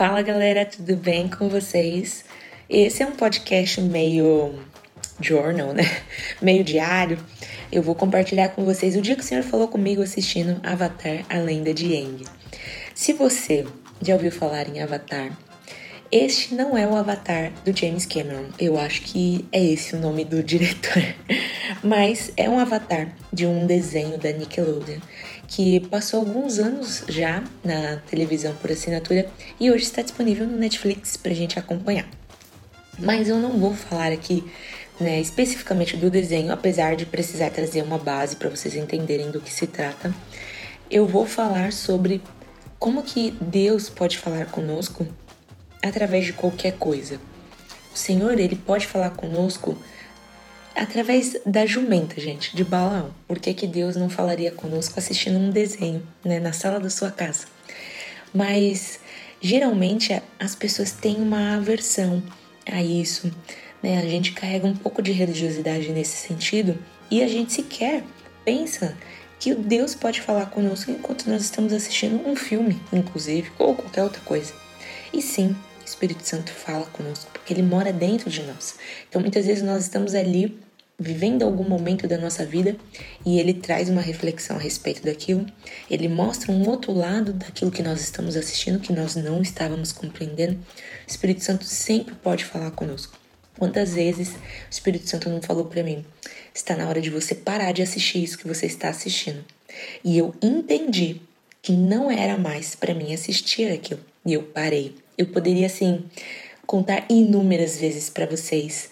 Fala galera, tudo bem com vocês? Esse é um podcast meio journal, né? Meio diário. Eu vou compartilhar com vocês o dia que o senhor falou comigo assistindo Avatar, a lenda de Aang. Se você já ouviu falar em Avatar, este não é o Avatar do James Cameron. Eu acho que é esse o nome do diretor. Mas é um avatar de um desenho da Nickelodeon que passou alguns anos já na televisão por assinatura e hoje está disponível no Netflix para gente acompanhar. Mas eu não vou falar aqui né, especificamente do desenho, apesar de precisar trazer uma base para vocês entenderem do que se trata. Eu vou falar sobre como que Deus pode falar conosco através de qualquer coisa. O Senhor, ele pode falar conosco através da jumenta, gente, de Balaão. Por que, que Deus não falaria conosco assistindo um desenho, né, na sala da sua casa? Mas geralmente as pessoas têm uma aversão a isso, né? A gente carrega um pouco de religiosidade nesse sentido e a gente sequer pensa que o Deus pode falar conosco enquanto nós estamos assistindo um filme, inclusive, ou qualquer outra coisa. E sim, Espírito Santo fala conosco, porque ele mora dentro de nós. Então muitas vezes nós estamos ali vivendo algum momento da nossa vida e ele traz uma reflexão a respeito daquilo, ele mostra um outro lado daquilo que nós estamos assistindo que nós não estávamos compreendendo. O Espírito Santo sempre pode falar conosco. Quantas vezes o Espírito Santo não falou para mim: está na hora de você parar de assistir isso que você está assistindo. E eu entendi que não era mais para mim assistir aquilo. E eu parei. Eu poderia, assim, contar inúmeras vezes para vocês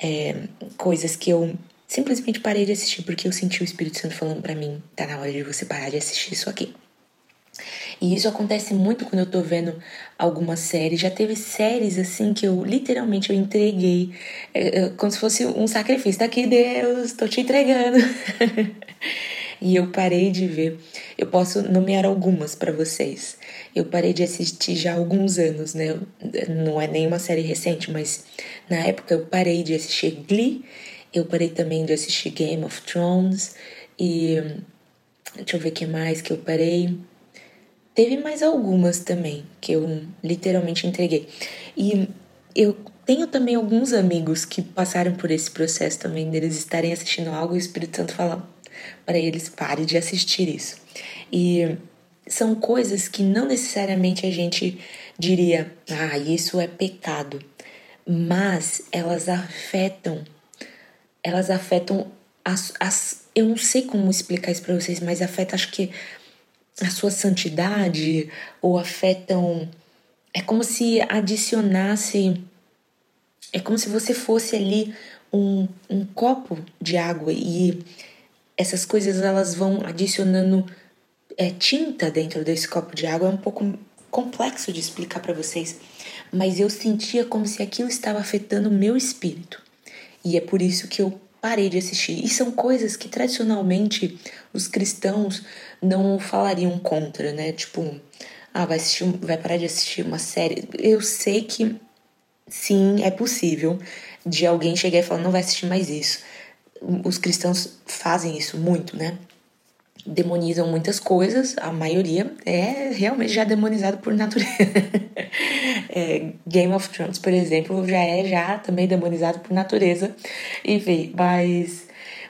é, coisas que eu simplesmente parei de assistir porque eu senti o Espírito Santo falando para mim: tá na hora de você parar de assistir isso aqui. E isso acontece muito quando eu tô vendo alguma série. Já teve séries assim que eu literalmente eu entreguei, é, é, como se fosse um sacrifício. Tá aqui, Deus, tô te entregando. e eu parei de ver. Eu posso nomear algumas para vocês. Eu parei de assistir já há alguns anos, né? Não é nenhuma série recente, mas na época eu parei de assistir Glee. Eu parei também de assistir Game of Thrones. E deixa eu ver o que mais que eu parei. Teve mais algumas também que eu literalmente entreguei. E eu tenho também alguns amigos que passaram por esse processo também, deles estarem assistindo algo e o Espírito Santo fala para eles: pare de assistir isso. E são coisas que não necessariamente a gente diria, ah, isso é pecado, mas elas afetam, elas afetam as, as eu não sei como explicar isso para vocês, mas afeta, acho que a sua santidade ou afetam. É como se adicionasse. É como se você fosse ali um, um copo de água e essas coisas elas vão adicionando é, tinta dentro desse copo de água. É um pouco complexo de explicar para vocês, mas eu sentia como se aquilo estava afetando o meu espírito. E é por isso que eu parei de assistir. E são coisas que tradicionalmente os cristãos não falariam contra, né? Tipo, ah, vai assistir, vai parar de assistir uma série. Eu sei que sim, é possível de alguém chegar e falar, não vai assistir mais isso. Os cristãos fazem isso muito, né? demonizam muitas coisas, a maioria é realmente já demonizado por natureza. é, Game of Thrones, por exemplo, já é já também demonizado por natureza. Enfim, mas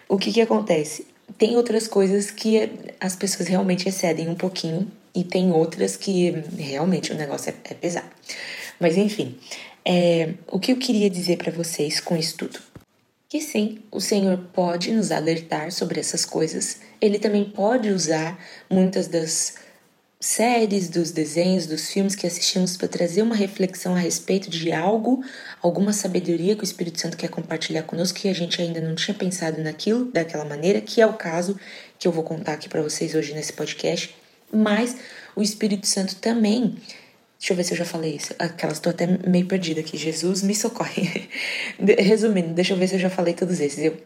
o que que acontece? Tem outras coisas que as pessoas realmente excedem um pouquinho e tem outras que realmente o negócio é, é pesado. Mas enfim, é, o que eu queria dizer para vocês com isso tudo? Que sim, o Senhor pode nos alertar sobre essas coisas ele também pode usar muitas das séries, dos desenhos, dos filmes que assistimos para trazer uma reflexão a respeito de algo, alguma sabedoria que o Espírito Santo quer compartilhar conosco que a gente ainda não tinha pensado naquilo daquela maneira, que é o caso que eu vou contar aqui para vocês hoje nesse podcast. Mas o Espírito Santo também Deixa eu ver se eu já falei isso. Aquelas, tô até meio perdida aqui. Jesus me socorre. Resumindo, deixa eu ver se eu já falei todos esses. Eu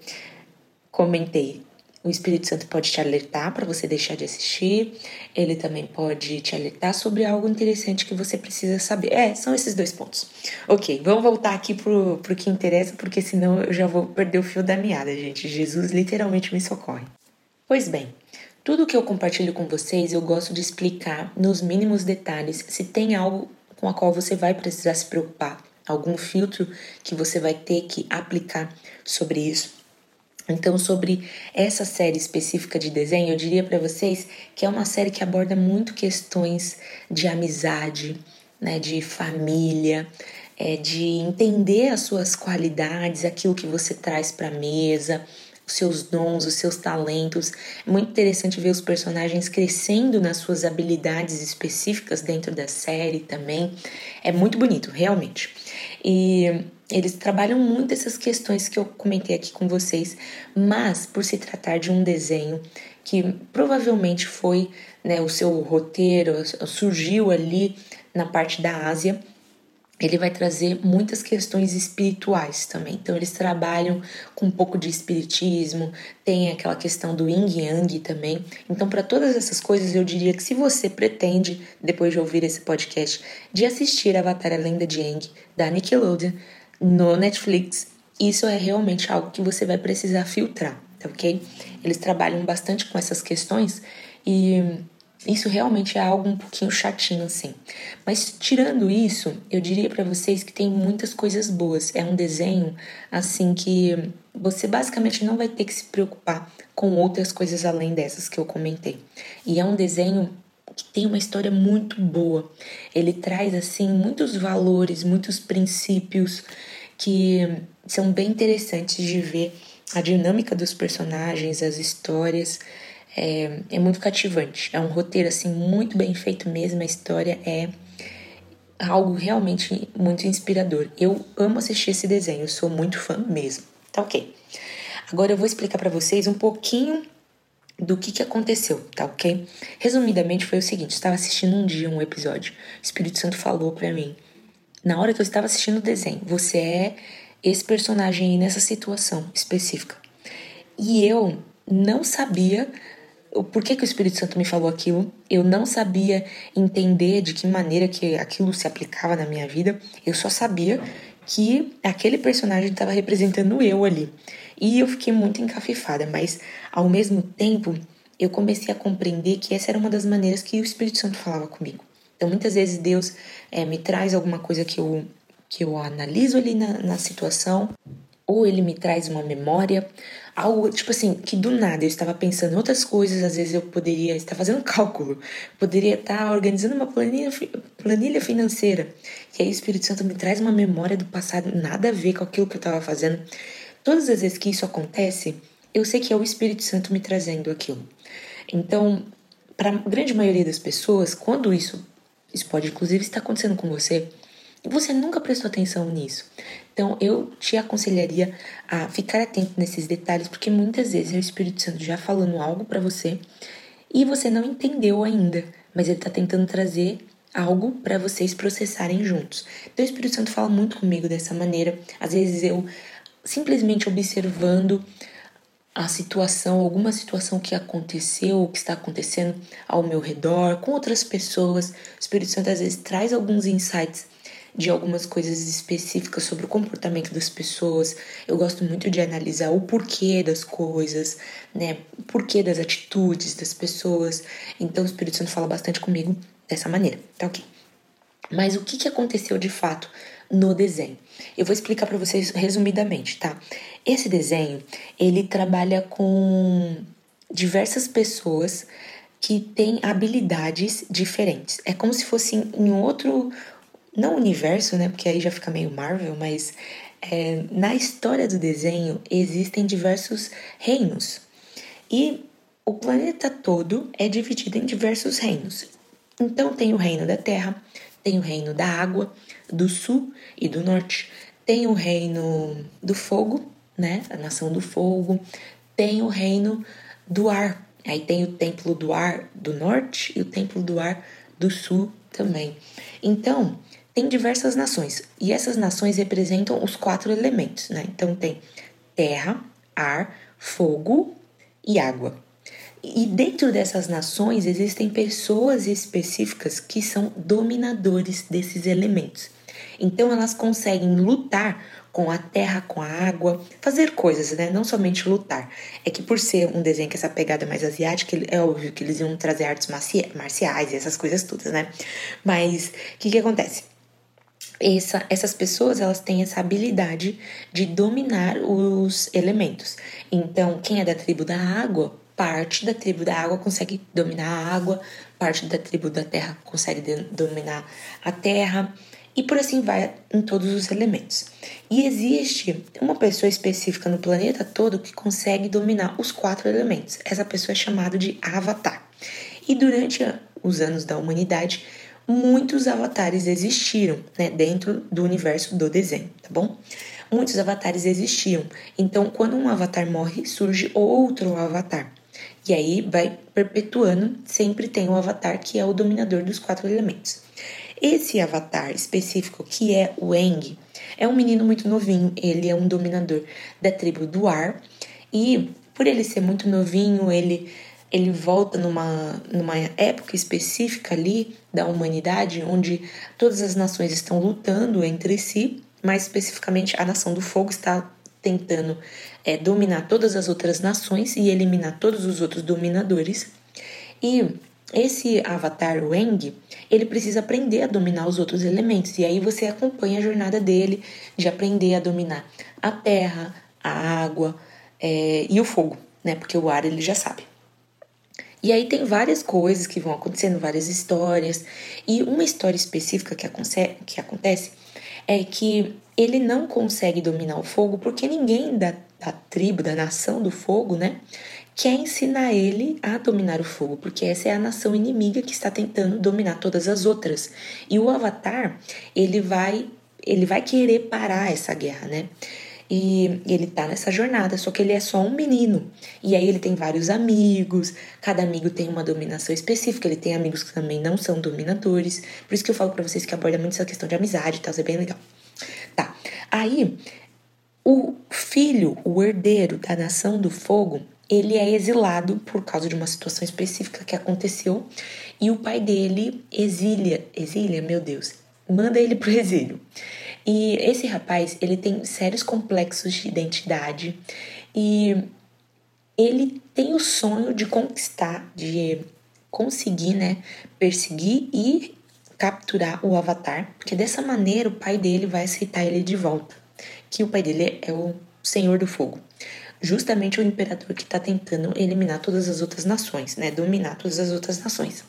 comentei o Espírito Santo pode te alertar para você deixar de assistir, ele também pode te alertar sobre algo interessante que você precisa saber. É, são esses dois pontos. Ok, vamos voltar aqui pro, pro que interessa, porque senão eu já vou perder o fio da meada, gente. Jesus literalmente me socorre. Pois bem, tudo que eu compartilho com vocês eu gosto de explicar nos mínimos detalhes se tem algo com a qual você vai precisar se preocupar, algum filtro que você vai ter que aplicar sobre isso. Então, sobre essa série específica de desenho, eu diria para vocês que é uma série que aborda muito questões de amizade, né, de família, é, de entender as suas qualidades, aquilo que você traz para a mesa, os seus dons, os seus talentos. É muito interessante ver os personagens crescendo nas suas habilidades específicas dentro da série também. É muito bonito, realmente. E eles trabalham muito essas questões que eu comentei aqui com vocês, mas por se tratar de um desenho que provavelmente foi né, o seu roteiro, surgiu ali na parte da Ásia, ele vai trazer muitas questões espirituais também. Então, eles trabalham com um pouco de espiritismo, tem aquela questão do yin yang também. Então, para todas essas coisas, eu diria que se você pretende, depois de ouvir esse podcast, de assistir Avatar a Lenda de Aang, da Nickelodeon, no Netflix, isso é realmente algo que você vai precisar filtrar, tá ok? Eles trabalham bastante com essas questões e isso realmente é algo um pouquinho chatinho assim. Mas tirando isso, eu diria para vocês que tem muitas coisas boas. É um desenho assim que você basicamente não vai ter que se preocupar com outras coisas além dessas que eu comentei. E é um desenho que tem uma história muito boa. Ele traz assim muitos valores, muitos princípios que são bem interessantes de ver a dinâmica dos personagens, as histórias. É, é muito cativante. É um roteiro assim muito bem feito mesmo. A história é algo realmente muito inspirador. Eu amo assistir esse desenho, eu sou muito fã mesmo. Tá ok. Agora eu vou explicar para vocês um pouquinho do que, que aconteceu, tá ok? Resumidamente foi o seguinte: estava assistindo um dia um episódio, o Espírito Santo falou para mim, na hora que eu estava assistindo o desenho, você é esse personagem aí nessa situação específica. E eu não sabia o porquê que o Espírito Santo me falou aquilo, eu não sabia entender de que maneira que aquilo se aplicava na minha vida, eu só sabia que aquele personagem estava representando eu ali. E eu fiquei muito encafifada, mas ao mesmo tempo eu comecei a compreender que essa era uma das maneiras que o Espírito Santo falava comigo. Então muitas vezes Deus é, me traz alguma coisa que eu, que eu analiso ali na, na situação, ou ele me traz uma memória, algo tipo assim, que do nada eu estava pensando em outras coisas, às vezes eu poderia estar fazendo cálculo, poderia estar organizando uma planilha, planilha financeira. E aí o Espírito Santo me traz uma memória do passado, nada a ver com aquilo que eu estava fazendo. Todas as vezes que isso acontece, eu sei que é o Espírito Santo me trazendo aquilo. Então, para a grande maioria das pessoas, quando isso, isso pode inclusive estar acontecendo com você, você nunca prestou atenção nisso. Então, eu te aconselharia a ficar atento nesses detalhes, porque muitas vezes o Espírito Santo já falando algo para você e você não entendeu ainda, mas ele está tentando trazer algo para vocês processarem juntos. Então, o Espírito Santo fala muito comigo dessa maneira. Às vezes eu simplesmente observando a situação, alguma situação que aconteceu, que está acontecendo ao meu redor, com outras pessoas. O Espírito Santo às vezes traz alguns insights de algumas coisas específicas sobre o comportamento das pessoas. Eu gosto muito de analisar o porquê das coisas, né? O porquê das atitudes das pessoas. Então o Espírito Santo fala bastante comigo dessa maneira, tá ok? Mas o que, que aconteceu de fato no desenho? Eu vou explicar para vocês resumidamente, tá? Esse desenho, ele trabalha com diversas pessoas que têm habilidades diferentes. É como se fosse em outro não universo, né? Porque aí já fica meio Marvel, mas é, na história do desenho existem diversos reinos. E o planeta todo é dividido em diversos reinos. Então tem o reino da Terra, tem o reino da água, do sul e do norte, tem o reino do fogo, né? A nação do fogo, tem o reino do ar. Aí tem o templo do ar do norte e o templo do ar do sul também. Então, tem diversas nações e essas nações representam os quatro elementos, né? Então tem terra, ar, fogo e água. E dentro dessas nações existem pessoas específicas que são dominadores desses elementos. Então elas conseguem lutar com a terra, com a água, fazer coisas, né? Não somente lutar. É que por ser um desenho com essa pegada mais asiática, é óbvio que eles iam trazer artes marciais e essas coisas todas, né? Mas o que que acontece? Essa, essas pessoas elas têm essa habilidade de dominar os elementos. Então, quem é da tribo da água, parte da tribo da água consegue dominar a água, parte da tribo da terra consegue dominar a terra, e por assim vai em todos os elementos. E existe uma pessoa específica no planeta todo que consegue dominar os quatro elementos. Essa pessoa é chamada de Avatar. E durante os anos da humanidade, muitos avatares existiram né, dentro do universo do desenho, tá bom? Muitos avatares existiam. Então, quando um avatar morre, surge outro avatar. E aí vai perpetuando, sempre tem um avatar que é o dominador dos quatro elementos. Esse avatar específico, que é o Eng, é um menino muito novinho. Ele é um dominador da tribo do ar. E por ele ser muito novinho, ele, ele volta numa, numa época específica ali da humanidade, onde todas as nações estão lutando entre si. Mais especificamente, a nação do fogo está tentando é, dominar todas as outras nações e eliminar todos os outros dominadores. E esse avatar Wang, ele precisa aprender a dominar os outros elementos. E aí você acompanha a jornada dele de aprender a dominar a terra, a água é, e o fogo, né? Porque o ar ele já sabe. E aí tem várias coisas que vão acontecendo, várias histórias. E uma história específica que, que acontece é que ele não consegue dominar o fogo porque ninguém da, da tribo, da nação do fogo, né? quer ensinar ele a dominar o fogo, porque essa é a nação inimiga que está tentando dominar todas as outras. E o Avatar, ele vai, ele vai querer parar essa guerra, né? E ele tá nessa jornada, só que ele é só um menino. E aí ele tem vários amigos, cada amigo tem uma dominação específica, ele tem amigos que também não são dominadores. Por isso que eu falo para vocês que aborda muito essa questão de amizade e tal, isso é bem legal. Tá. Aí o filho, o herdeiro da nação do fogo, ele é exilado por causa de uma situação específica que aconteceu e o pai dele exilia, exilia, meu Deus, manda ele pro exílio. E esse rapaz, ele tem sérios complexos de identidade e ele tem o sonho de conquistar, de conseguir, né, perseguir e capturar o Avatar, porque dessa maneira o pai dele vai aceitar ele de volta, que o pai dele é o Senhor do Fogo justamente o imperador que está tentando eliminar todas as outras nações, né? Dominar todas as outras nações.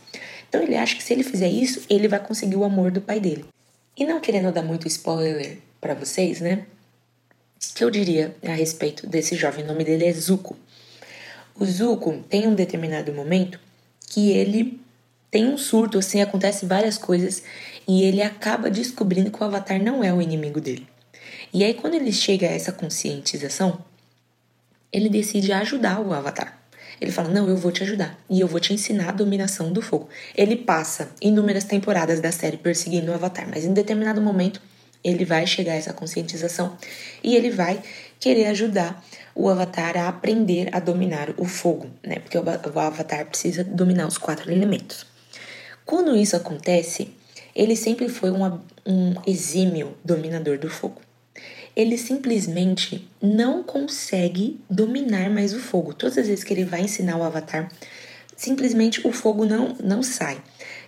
Então ele acha que se ele fizer isso, ele vai conseguir o amor do pai dele. E não querendo dar muito spoiler para vocês, né? O que eu diria a respeito desse jovem? O nome dele é Zuko. O Zuko tem um determinado momento que ele tem um surto, assim, acontece várias coisas e ele acaba descobrindo que o Avatar não é o inimigo dele. E aí, quando ele chega a essa conscientização, ele decide ajudar o Avatar. Ele fala: Não, eu vou te ajudar e eu vou te ensinar a dominação do fogo. Ele passa inúmeras temporadas da série perseguindo o Avatar, mas em determinado momento ele vai chegar a essa conscientização e ele vai querer ajudar o Avatar a aprender a dominar o fogo, né? Porque o Avatar precisa dominar os quatro elementos. Quando isso acontece, ele sempre foi um, um exímio dominador do fogo ele simplesmente não consegue dominar mais o fogo. Todas as vezes que ele vai ensinar o avatar, simplesmente o fogo não, não sai.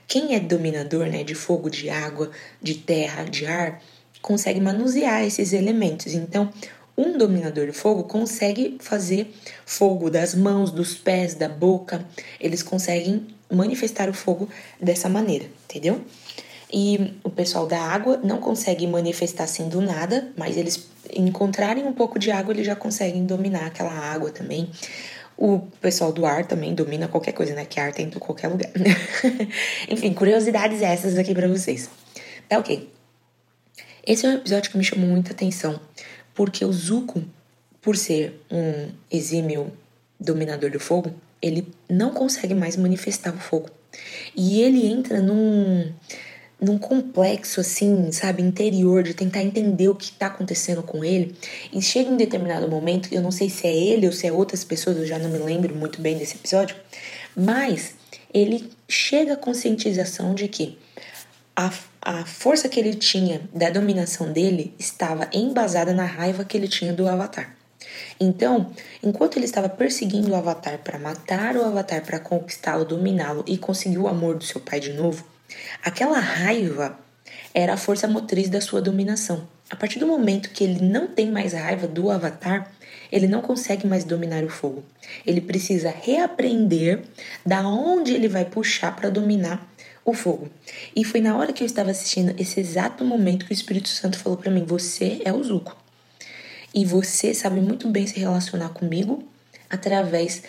Quem é dominador né, de fogo, de água, de terra, de ar, consegue manusear esses elementos. Então, um dominador de fogo consegue fazer fogo das mãos, dos pés, da boca. Eles conseguem manifestar o fogo dessa maneira, entendeu? E o pessoal da água não consegue manifestar assim do nada, mas eles encontrarem um pouco de água, eles já conseguem dominar aquela água também. O pessoal do ar também domina qualquer coisa, né? Que ar tem em qualquer lugar. Enfim, curiosidades essas aqui para vocês. Tá ok. Esse é um episódio que me chamou muita atenção, porque o Zuko, por ser um exímio dominador do fogo, ele não consegue mais manifestar o fogo. E ele entra num num complexo assim, sabe, interior, de tentar entender o que está acontecendo com ele. E chega em determinado momento, eu não sei se é ele ou se é outras pessoas, eu já não me lembro muito bem desse episódio, mas ele chega à conscientização de que a, a força que ele tinha da dominação dele estava embasada na raiva que ele tinha do Avatar. Então, enquanto ele estava perseguindo o Avatar para matar o Avatar, para conquistá-lo, dominá-lo e conseguir o amor do seu pai de novo, aquela raiva era a força motriz da sua dominação. A partir do momento que ele não tem mais raiva do Avatar, ele não consegue mais dominar o fogo. Ele precisa reaprender da onde ele vai puxar para dominar o fogo. E foi na hora que eu estava assistindo esse exato momento que o Espírito Santo falou para mim: "Você é o Zuko. E você sabe muito bem se relacionar comigo através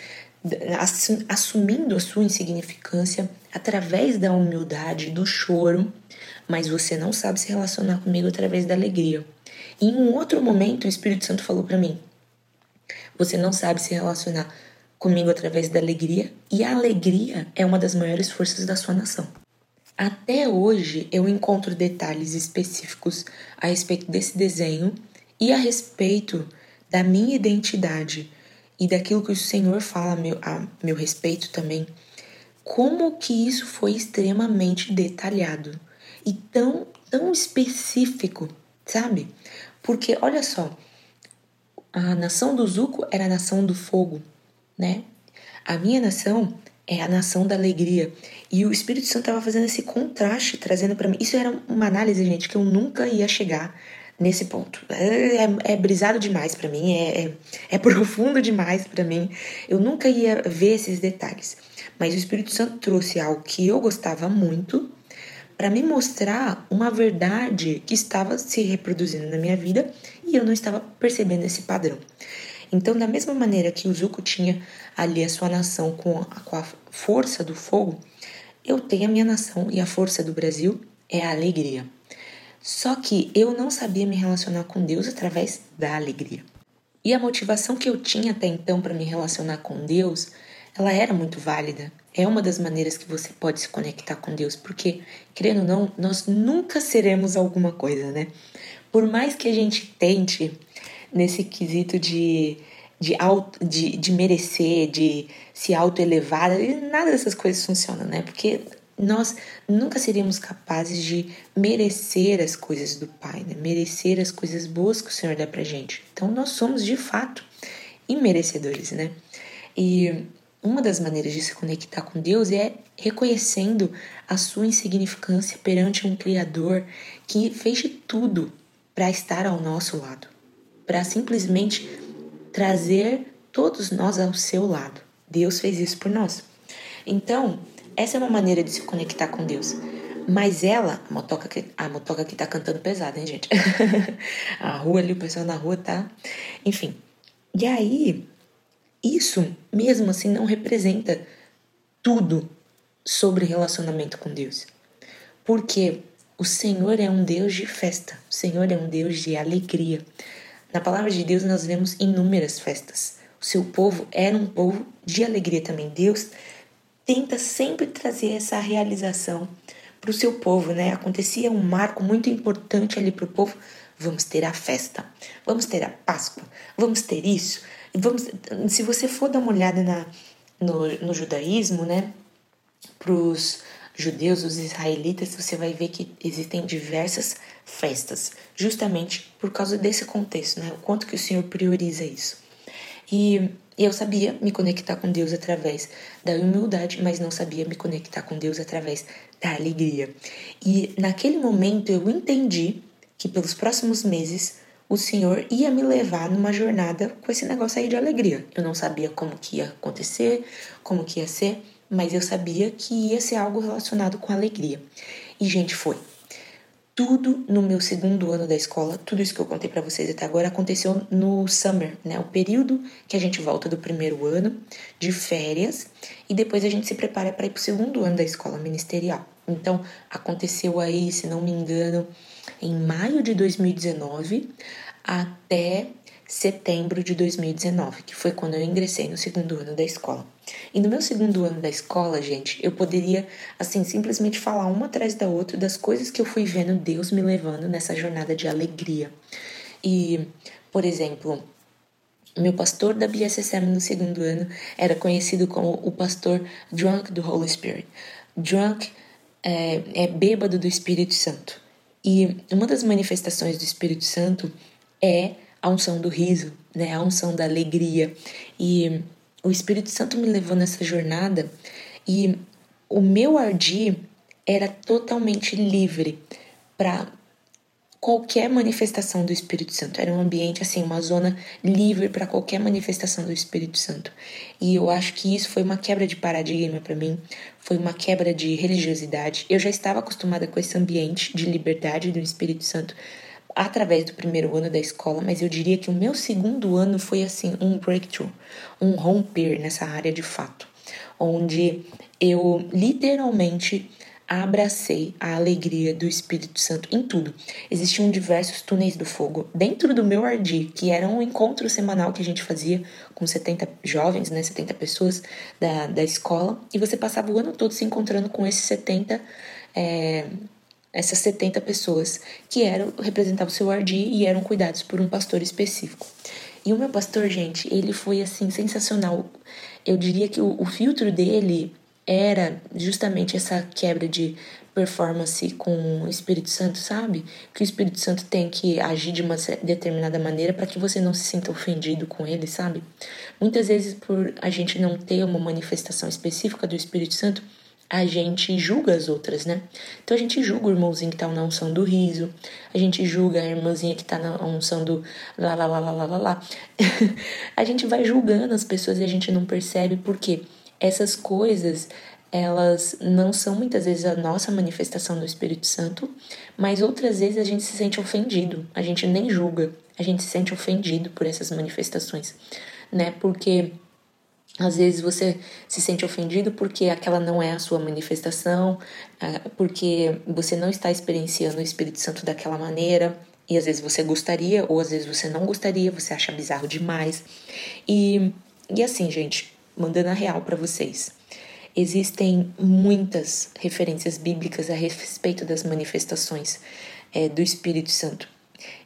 assumindo a sua insignificância através da humildade, do choro, mas você não sabe se relacionar comigo através da alegria. E em um outro momento, o Espírito Santo falou para mim: Você não sabe se relacionar comigo através da alegria, e a alegria é uma das maiores forças da sua nação. Até hoje eu encontro detalhes específicos a respeito desse desenho e a respeito da minha identidade e daquilo que o Senhor fala a meu, a meu respeito também. Como que isso foi extremamente detalhado e tão, tão específico, sabe? Porque olha só, a nação do Zuko era a nação do fogo, né? A minha nação é a nação da alegria. E o Espírito Santo estava fazendo esse contraste, trazendo para mim. Isso era uma análise, gente, que eu nunca ia chegar nesse ponto. É, é, é brisado demais para mim, é, é, é profundo demais para mim. Eu nunca ia ver esses detalhes. Mas o Espírito Santo trouxe algo que eu gostava muito para me mostrar uma verdade que estava se reproduzindo na minha vida e eu não estava percebendo esse padrão. Então, da mesma maneira que o Zuko tinha ali a sua nação com a, com a força do fogo, eu tenho a minha nação e a força do Brasil é a alegria. Só que eu não sabia me relacionar com Deus através da alegria. E a motivação que eu tinha até então para me relacionar com Deus, ela era muito válida. É uma das maneiras que você pode se conectar com Deus, porque, querendo ou não, nós nunca seremos alguma coisa, né? Por mais que a gente tente nesse quesito de, de, auto, de, de merecer, de se auto-elevar, nada dessas coisas funciona, né? Porque nós nunca seríamos capazes de merecer as coisas do Pai, né? merecer as coisas boas que o Senhor dá pra gente. Então nós somos de fato imerecedores, né? E uma das maneiras de se conectar com Deus é reconhecendo a sua insignificância perante um Criador que fez de tudo para estar ao nosso lado, para simplesmente trazer todos nós ao seu lado. Deus fez isso por nós. Então, essa é uma maneira de se conectar com Deus. Mas ela, a motoca, a motoca aqui tá cantando pesado, hein, gente? a rua ali, o pessoal na rua tá. Enfim. E aí, isso mesmo assim não representa tudo sobre relacionamento com Deus. Porque o Senhor é um Deus de festa, o Senhor é um Deus de alegria. Na palavra de Deus nós vemos inúmeras festas. O seu povo era um povo de alegria também. Deus tenta sempre trazer essa realização para o seu povo, né? Acontecia um marco muito importante ali para o povo. Vamos ter a festa, vamos ter a Páscoa, vamos ter isso. Vamos, se você for dar uma olhada na, no, no judaísmo, né? Para os judeus, os israelitas, você vai ver que existem diversas festas, justamente por causa desse contexto, né? O quanto que o Senhor prioriza isso. E eu sabia me conectar com Deus através da humildade, mas não sabia me conectar com Deus através da alegria. E naquele momento eu entendi que pelos próximos meses o Senhor ia me levar numa jornada com esse negócio aí de alegria. Eu não sabia como que ia acontecer, como que ia ser, mas eu sabia que ia ser algo relacionado com alegria. E gente, foi tudo no meu segundo ano da escola, tudo isso que eu contei para vocês até agora aconteceu no summer, né? O período que a gente volta do primeiro ano de férias e depois a gente se prepara para ir pro segundo ano da escola ministerial. Então, aconteceu aí, se não me engano, em maio de 2019 até setembro de 2019, que foi quando eu ingressei no segundo ano da escola. E no meu segundo ano da escola, gente, eu poderia, assim, simplesmente falar uma atrás da outra das coisas que eu fui vendo Deus me levando nessa jornada de alegria. E, por exemplo, meu pastor da BSSM no segundo ano era conhecido como o pastor Drunk do Holy Spirit. Drunk é, é bêbado do Espírito Santo. E uma das manifestações do Espírito Santo é a unção do riso, né? A unção da alegria. E o Espírito Santo me levou nessa jornada e o meu ardir era totalmente livre para qualquer manifestação do Espírito Santo. Era um ambiente assim, uma zona livre para qualquer manifestação do Espírito Santo. E eu acho que isso foi uma quebra de paradigma para mim, foi uma quebra de religiosidade. Eu já estava acostumada com esse ambiente de liberdade do Espírito Santo através do primeiro ano da escola, mas eu diria que o meu segundo ano foi assim um breakthrough, um romper nessa área de fato, onde eu literalmente abracei a alegria do Espírito Santo em tudo. Existiam diversos túneis do fogo dentro do meu Ardi, que era um encontro semanal que a gente fazia com 70 jovens, né, 70 pessoas da, da escola, e você passava o ano todo se encontrando com esses 70 é, essas 70 pessoas que eram representavam o seu Ardi e eram cuidados por um pastor específico. E o meu pastor, gente, ele foi assim sensacional. Eu diria que o, o filtro dele era justamente essa quebra de performance com o Espírito Santo, sabe? Que o Espírito Santo tem que agir de uma determinada maneira para que você não se sinta ofendido com ele, sabe? Muitas vezes, por a gente não ter uma manifestação específica do Espírito Santo, a gente julga as outras, né? Então a gente julga o irmãozinho que tá na unção do riso, a gente julga a irmãzinha que tá na unção do lá lá lá lá lá lá. lá. a gente vai julgando as pessoas e a gente não percebe por quê? essas coisas elas não são muitas vezes a nossa manifestação do Espírito Santo, mas outras vezes a gente se sente ofendido, a gente nem julga, a gente se sente ofendido por essas manifestações, né? Porque às vezes você se sente ofendido porque aquela não é a sua manifestação, porque você não está experienciando o Espírito Santo daquela maneira, e às vezes você gostaria, ou às vezes você não gostaria, você acha bizarro demais. E, e assim, gente, mandando a real para vocês. Existem muitas referências bíblicas a respeito das manifestações é, do Espírito Santo.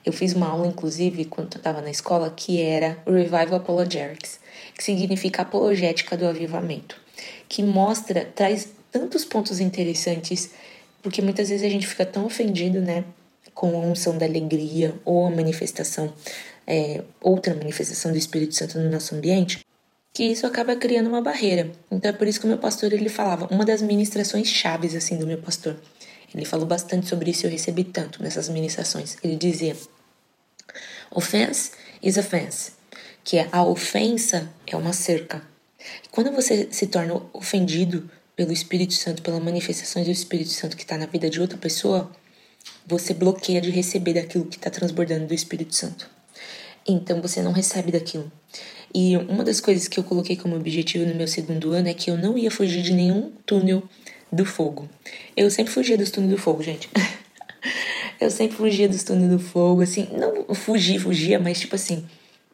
Eu fiz uma aula, inclusive, quando eu estava na escola, que era Revival Apologetics, que significa apologética do avivamento, que mostra, traz tantos pontos interessantes, porque muitas vezes a gente fica tão ofendido, né, com a unção da alegria ou a manifestação, é, outra manifestação do Espírito Santo no nosso ambiente, que isso acaba criando uma barreira. Então é por isso que o meu pastor ele falava, uma das ministrações chaves assim do meu pastor. Ele falou bastante sobre isso eu recebi tanto nessas ministrações. Ele dizia: Offense is offense, que é a ofensa é uma cerca. E quando você se torna ofendido pelo Espírito Santo, pela manifestação do Espírito Santo que está na vida de outra pessoa, você bloqueia de receber daquilo que está transbordando do Espírito Santo. Então você não recebe daquilo. E uma das coisas que eu coloquei como objetivo no meu segundo ano é que eu não ia fugir de nenhum túnel do fogo. Eu sempre fugia dos túneis do fogo, gente. eu sempre fugia dos túneis do fogo, assim, não fugia, fugia, mas tipo assim,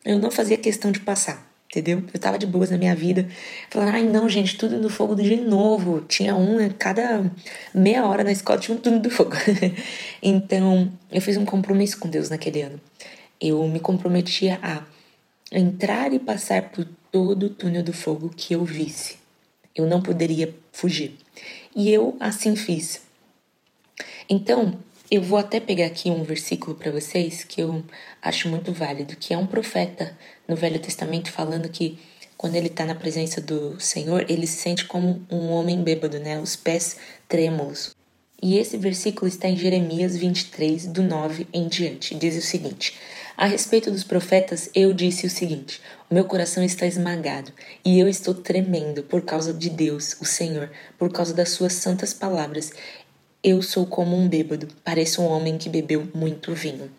eu não fazia questão de passar, entendeu? Eu tava de boas na minha vida, falando, ai não, gente, túnel do fogo de novo. Tinha um, cada meia hora na escola tinha um túnel do fogo. então, eu fiz um compromisso com Deus naquele ano. Eu me comprometia a entrar e passar por todo o túnel do fogo que eu visse. Eu não poderia fugir. E eu assim fiz. Então, eu vou até pegar aqui um versículo para vocês que eu acho muito válido, que é um profeta no Velho Testamento falando que quando ele está na presença do Senhor, ele se sente como um homem bêbado, né? Os pés trêmulos. E esse versículo está em Jeremias 23, do 9 em diante. Diz o seguinte: a respeito dos profetas, eu disse o seguinte: o meu coração está esmagado e eu estou tremendo por causa de Deus, o Senhor, por causa das suas santas palavras. Eu sou como um bêbado, pareço um homem que bebeu muito vinho.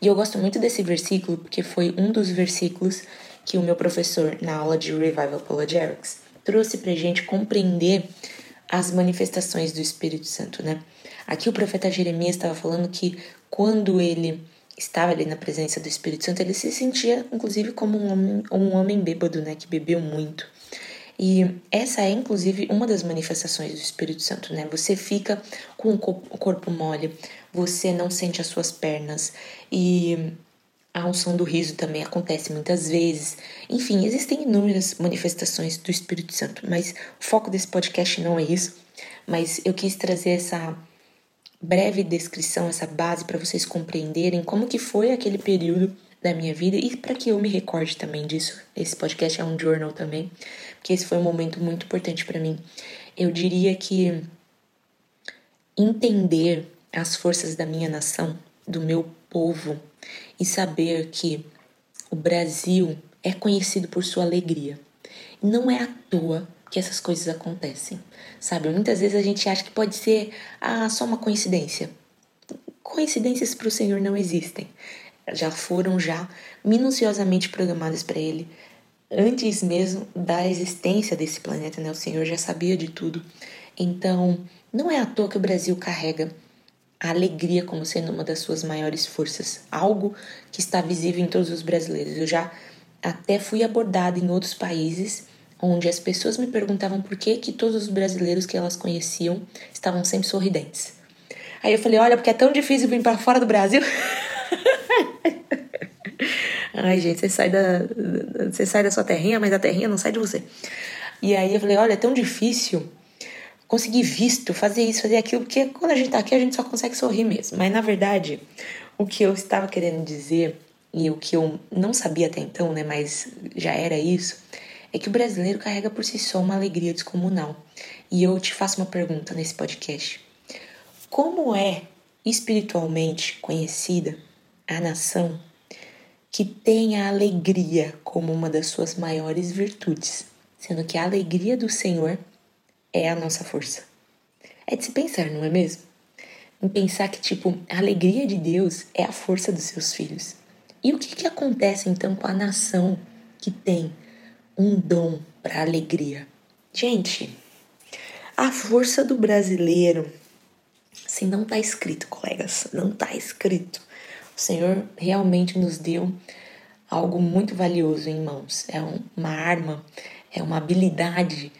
E eu gosto muito desse versículo porque foi um dos versículos que o meu professor na aula de Revival Apologetics trouxe para gente compreender as manifestações do Espírito Santo, né? Aqui o profeta Jeremias estava falando que quando ele estava ali na presença do Espírito Santo, ele se sentia, inclusive, como um homem, um homem bêbado, né, que bebeu muito. E essa é, inclusive, uma das manifestações do Espírito Santo, né? Você fica com o corpo mole, você não sente as suas pernas e A unção do riso também acontece muitas vezes. Enfim, existem inúmeras manifestações do Espírito Santo, mas o foco desse podcast não é isso. Mas eu quis trazer essa breve descrição, essa base para vocês compreenderem como que foi aquele período da minha vida e para que eu me recorde também disso. Esse podcast é um journal também, porque esse foi um momento muito importante para mim. Eu diria que entender as forças da minha nação, do meu povo, e saber que o Brasil é conhecido por sua alegria. Não é à toa que essas coisas acontecem, sabe? Muitas vezes a gente acha que pode ser ah, só uma coincidência. Coincidências para o Senhor não existem. Já foram já minuciosamente programadas para Ele antes mesmo da existência desse planeta, né? O Senhor já sabia de tudo. Então, não é à toa que o Brasil carrega a alegria como sendo uma das suas maiores forças, algo que está visível em todos os brasileiros. Eu já até fui abordada em outros países onde as pessoas me perguntavam por que que todos os brasileiros que elas conheciam estavam sempre sorridentes. Aí eu falei, olha, porque é tão difícil vir para fora do Brasil. Ai, gente, você sai da você sai da sua terrinha, mas a terrinha não sai de você. E aí eu falei, olha, é tão difícil conseguir visto, fazer isso, fazer aquilo, porque quando a gente tá aqui a gente só consegue sorrir mesmo. Mas na verdade, o que eu estava querendo dizer e o que eu não sabia até então, né, mas já era isso, é que o brasileiro carrega por si só uma alegria descomunal. E eu te faço uma pergunta nesse podcast. Como é espiritualmente conhecida a nação que tem a alegria como uma das suas maiores virtudes, sendo que a alegria do Senhor é a nossa força. É de se pensar, não é mesmo? Em pensar que, tipo, a alegria de Deus é a força dos seus filhos. E o que, que acontece então com a nação que tem um dom para alegria? Gente, a força do brasileiro, assim, não está escrito, colegas, não está escrito. O Senhor realmente nos deu algo muito valioso em mãos. É uma arma, é uma habilidade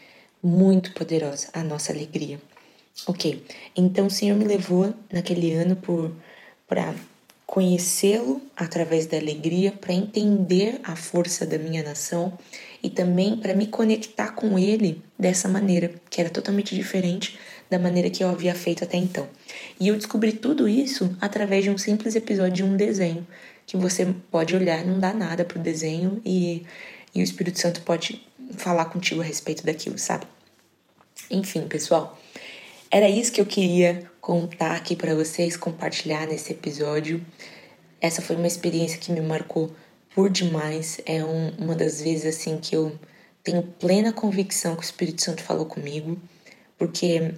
muito poderosa a nossa alegria. Ok, então o Senhor me levou naquele ano por para conhecê-lo através da alegria, para entender a força da minha nação e também para me conectar com ele dessa maneira, que era totalmente diferente da maneira que eu havia feito até então. E eu descobri tudo isso através de um simples episódio de um desenho, que você pode olhar, não dá nada pro desenho e, e o Espírito Santo pode falar contigo a respeito daquilo, sabe? Enfim, pessoal, era isso que eu queria contar aqui para vocês, compartilhar nesse episódio. Essa foi uma experiência que me marcou por demais. É um, uma das vezes assim que eu tenho plena convicção que o Espírito Santo falou comigo, porque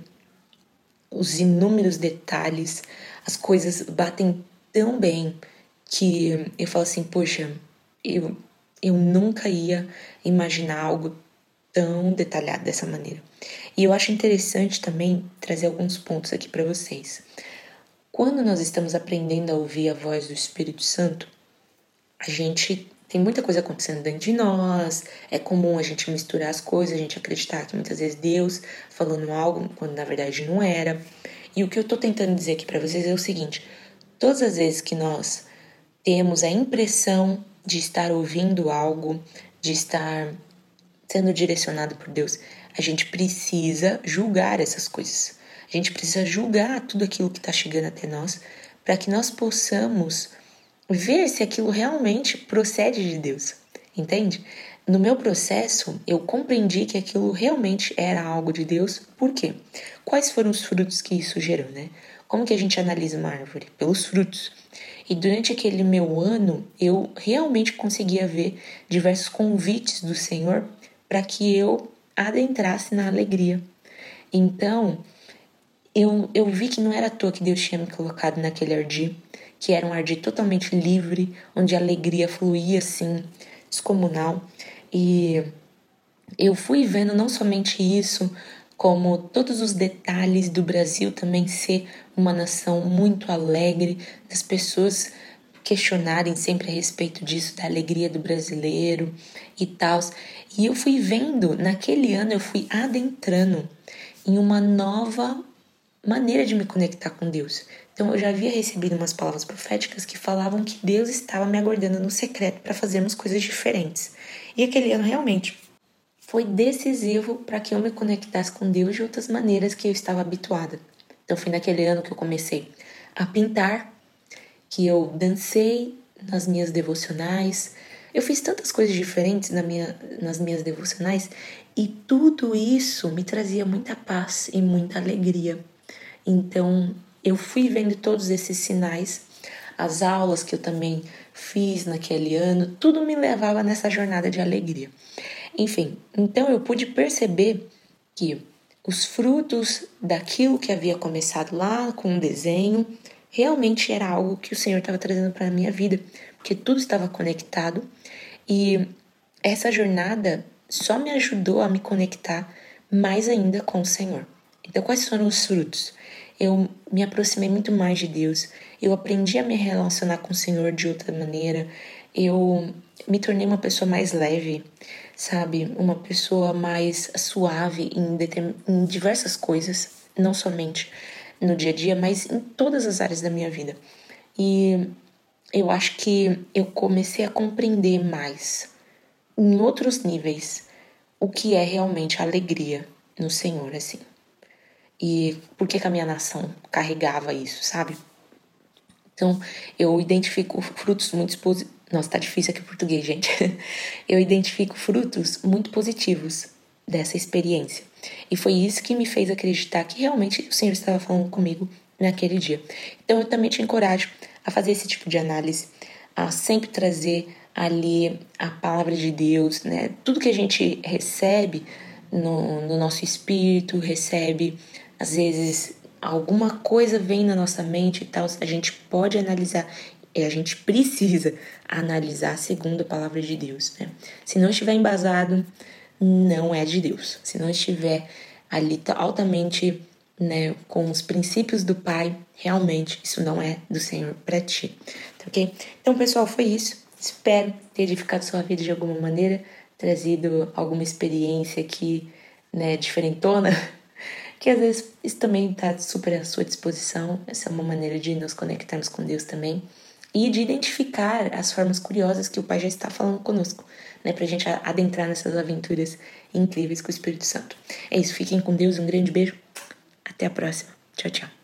os inúmeros detalhes, as coisas batem tão bem que eu falo assim, poxa, eu, eu nunca ia imaginar algo tão detalhado dessa maneira. E eu acho interessante também trazer alguns pontos aqui para vocês. Quando nós estamos aprendendo a ouvir a voz do Espírito Santo, a gente tem muita coisa acontecendo dentro de nós, é comum a gente misturar as coisas, a gente acreditar que muitas vezes Deus falando algo quando na verdade não era. E o que eu tô tentando dizer aqui para vocês é o seguinte: todas as vezes que nós temos a impressão de estar ouvindo algo, de estar sendo direcionado por Deus, a gente precisa julgar essas coisas. A gente precisa julgar tudo aquilo que está chegando até nós para que nós possamos ver se aquilo realmente procede de Deus, entende? No meu processo, eu compreendi que aquilo realmente era algo de Deus. Por quê? Quais foram os frutos que isso gerou, né? Como que a gente analisa uma árvore? Pelos frutos. E durante aquele meu ano, eu realmente conseguia ver diversos convites do Senhor para que eu adentrasse na alegria. Então, eu, eu vi que não era à toa que Deus tinha me colocado naquele ardir, que era um ardir totalmente livre, onde a alegria fluía assim, descomunal. E eu fui vendo não somente isso, como todos os detalhes do Brasil também ser uma nação muito alegre, das pessoas questionarem sempre a respeito disso, da alegria do brasileiro e tal. E eu fui vendo, naquele ano eu fui adentrando em uma nova maneira de me conectar com Deus. Então eu já havia recebido umas palavras proféticas que falavam que Deus estava me aguardando no secreto para fazermos coisas diferentes. E aquele ano realmente foi decisivo para que eu me conectasse com Deus de outras maneiras que eu estava habituada. Então foi naquele ano que eu comecei a pintar, que eu dancei nas minhas devocionais. Eu fiz tantas coisas diferentes na minha, nas minhas devocionais e tudo isso me trazia muita paz e muita alegria. Então eu fui vendo todos esses sinais, as aulas que eu também fiz naquele ano, tudo me levava nessa jornada de alegria. Enfim, então eu pude perceber que os frutos daquilo que havia começado lá com o desenho realmente era algo que o Senhor estava trazendo para a minha vida, porque tudo estava conectado e essa jornada só me ajudou a me conectar mais ainda com o Senhor. Então, quais foram os frutos? Eu me aproximei muito mais de Deus, eu aprendi a me relacionar com o Senhor de outra maneira, eu me tornei uma pessoa mais leve, sabe? Uma pessoa mais suave em, em diversas coisas, não somente no dia a dia, mas em todas as áreas da minha vida. E eu acho que eu comecei a compreender mais, em outros níveis, o que é realmente a alegria no Senhor, assim. E por que, que a minha nação carregava isso, sabe? Então, eu identifico frutos muito positivos. Nossa, tá difícil aqui o português, gente. eu identifico frutos muito positivos dessa experiência. E foi isso que me fez acreditar que realmente o Senhor estava falando comigo naquele dia. Então, eu também te encorajo a fazer esse tipo de análise, a sempre trazer ali a palavra de Deus, né? Tudo que a gente recebe no, no nosso espírito, recebe às vezes alguma coisa vem na nossa mente e tal, a gente pode analisar e a gente precisa analisar segundo a palavra de Deus, né? Se não estiver embasado, não é de Deus. Se não estiver ali altamente, né, com os princípios do Pai, realmente isso não é do Senhor para ti, tá ok? Então, pessoal, foi isso. Espero ter edificado sua vida de alguma maneira, trazido alguma experiência aqui, né, diferentona que às vezes isso também está super à sua disposição. Essa é uma maneira de nos conectarmos com Deus também e de identificar as formas curiosas que o Pai já está falando conosco, né, para a gente adentrar nessas aventuras incríveis com o Espírito Santo. É isso, fiquem com Deus, um grande beijo, até a próxima. Tchau, tchau.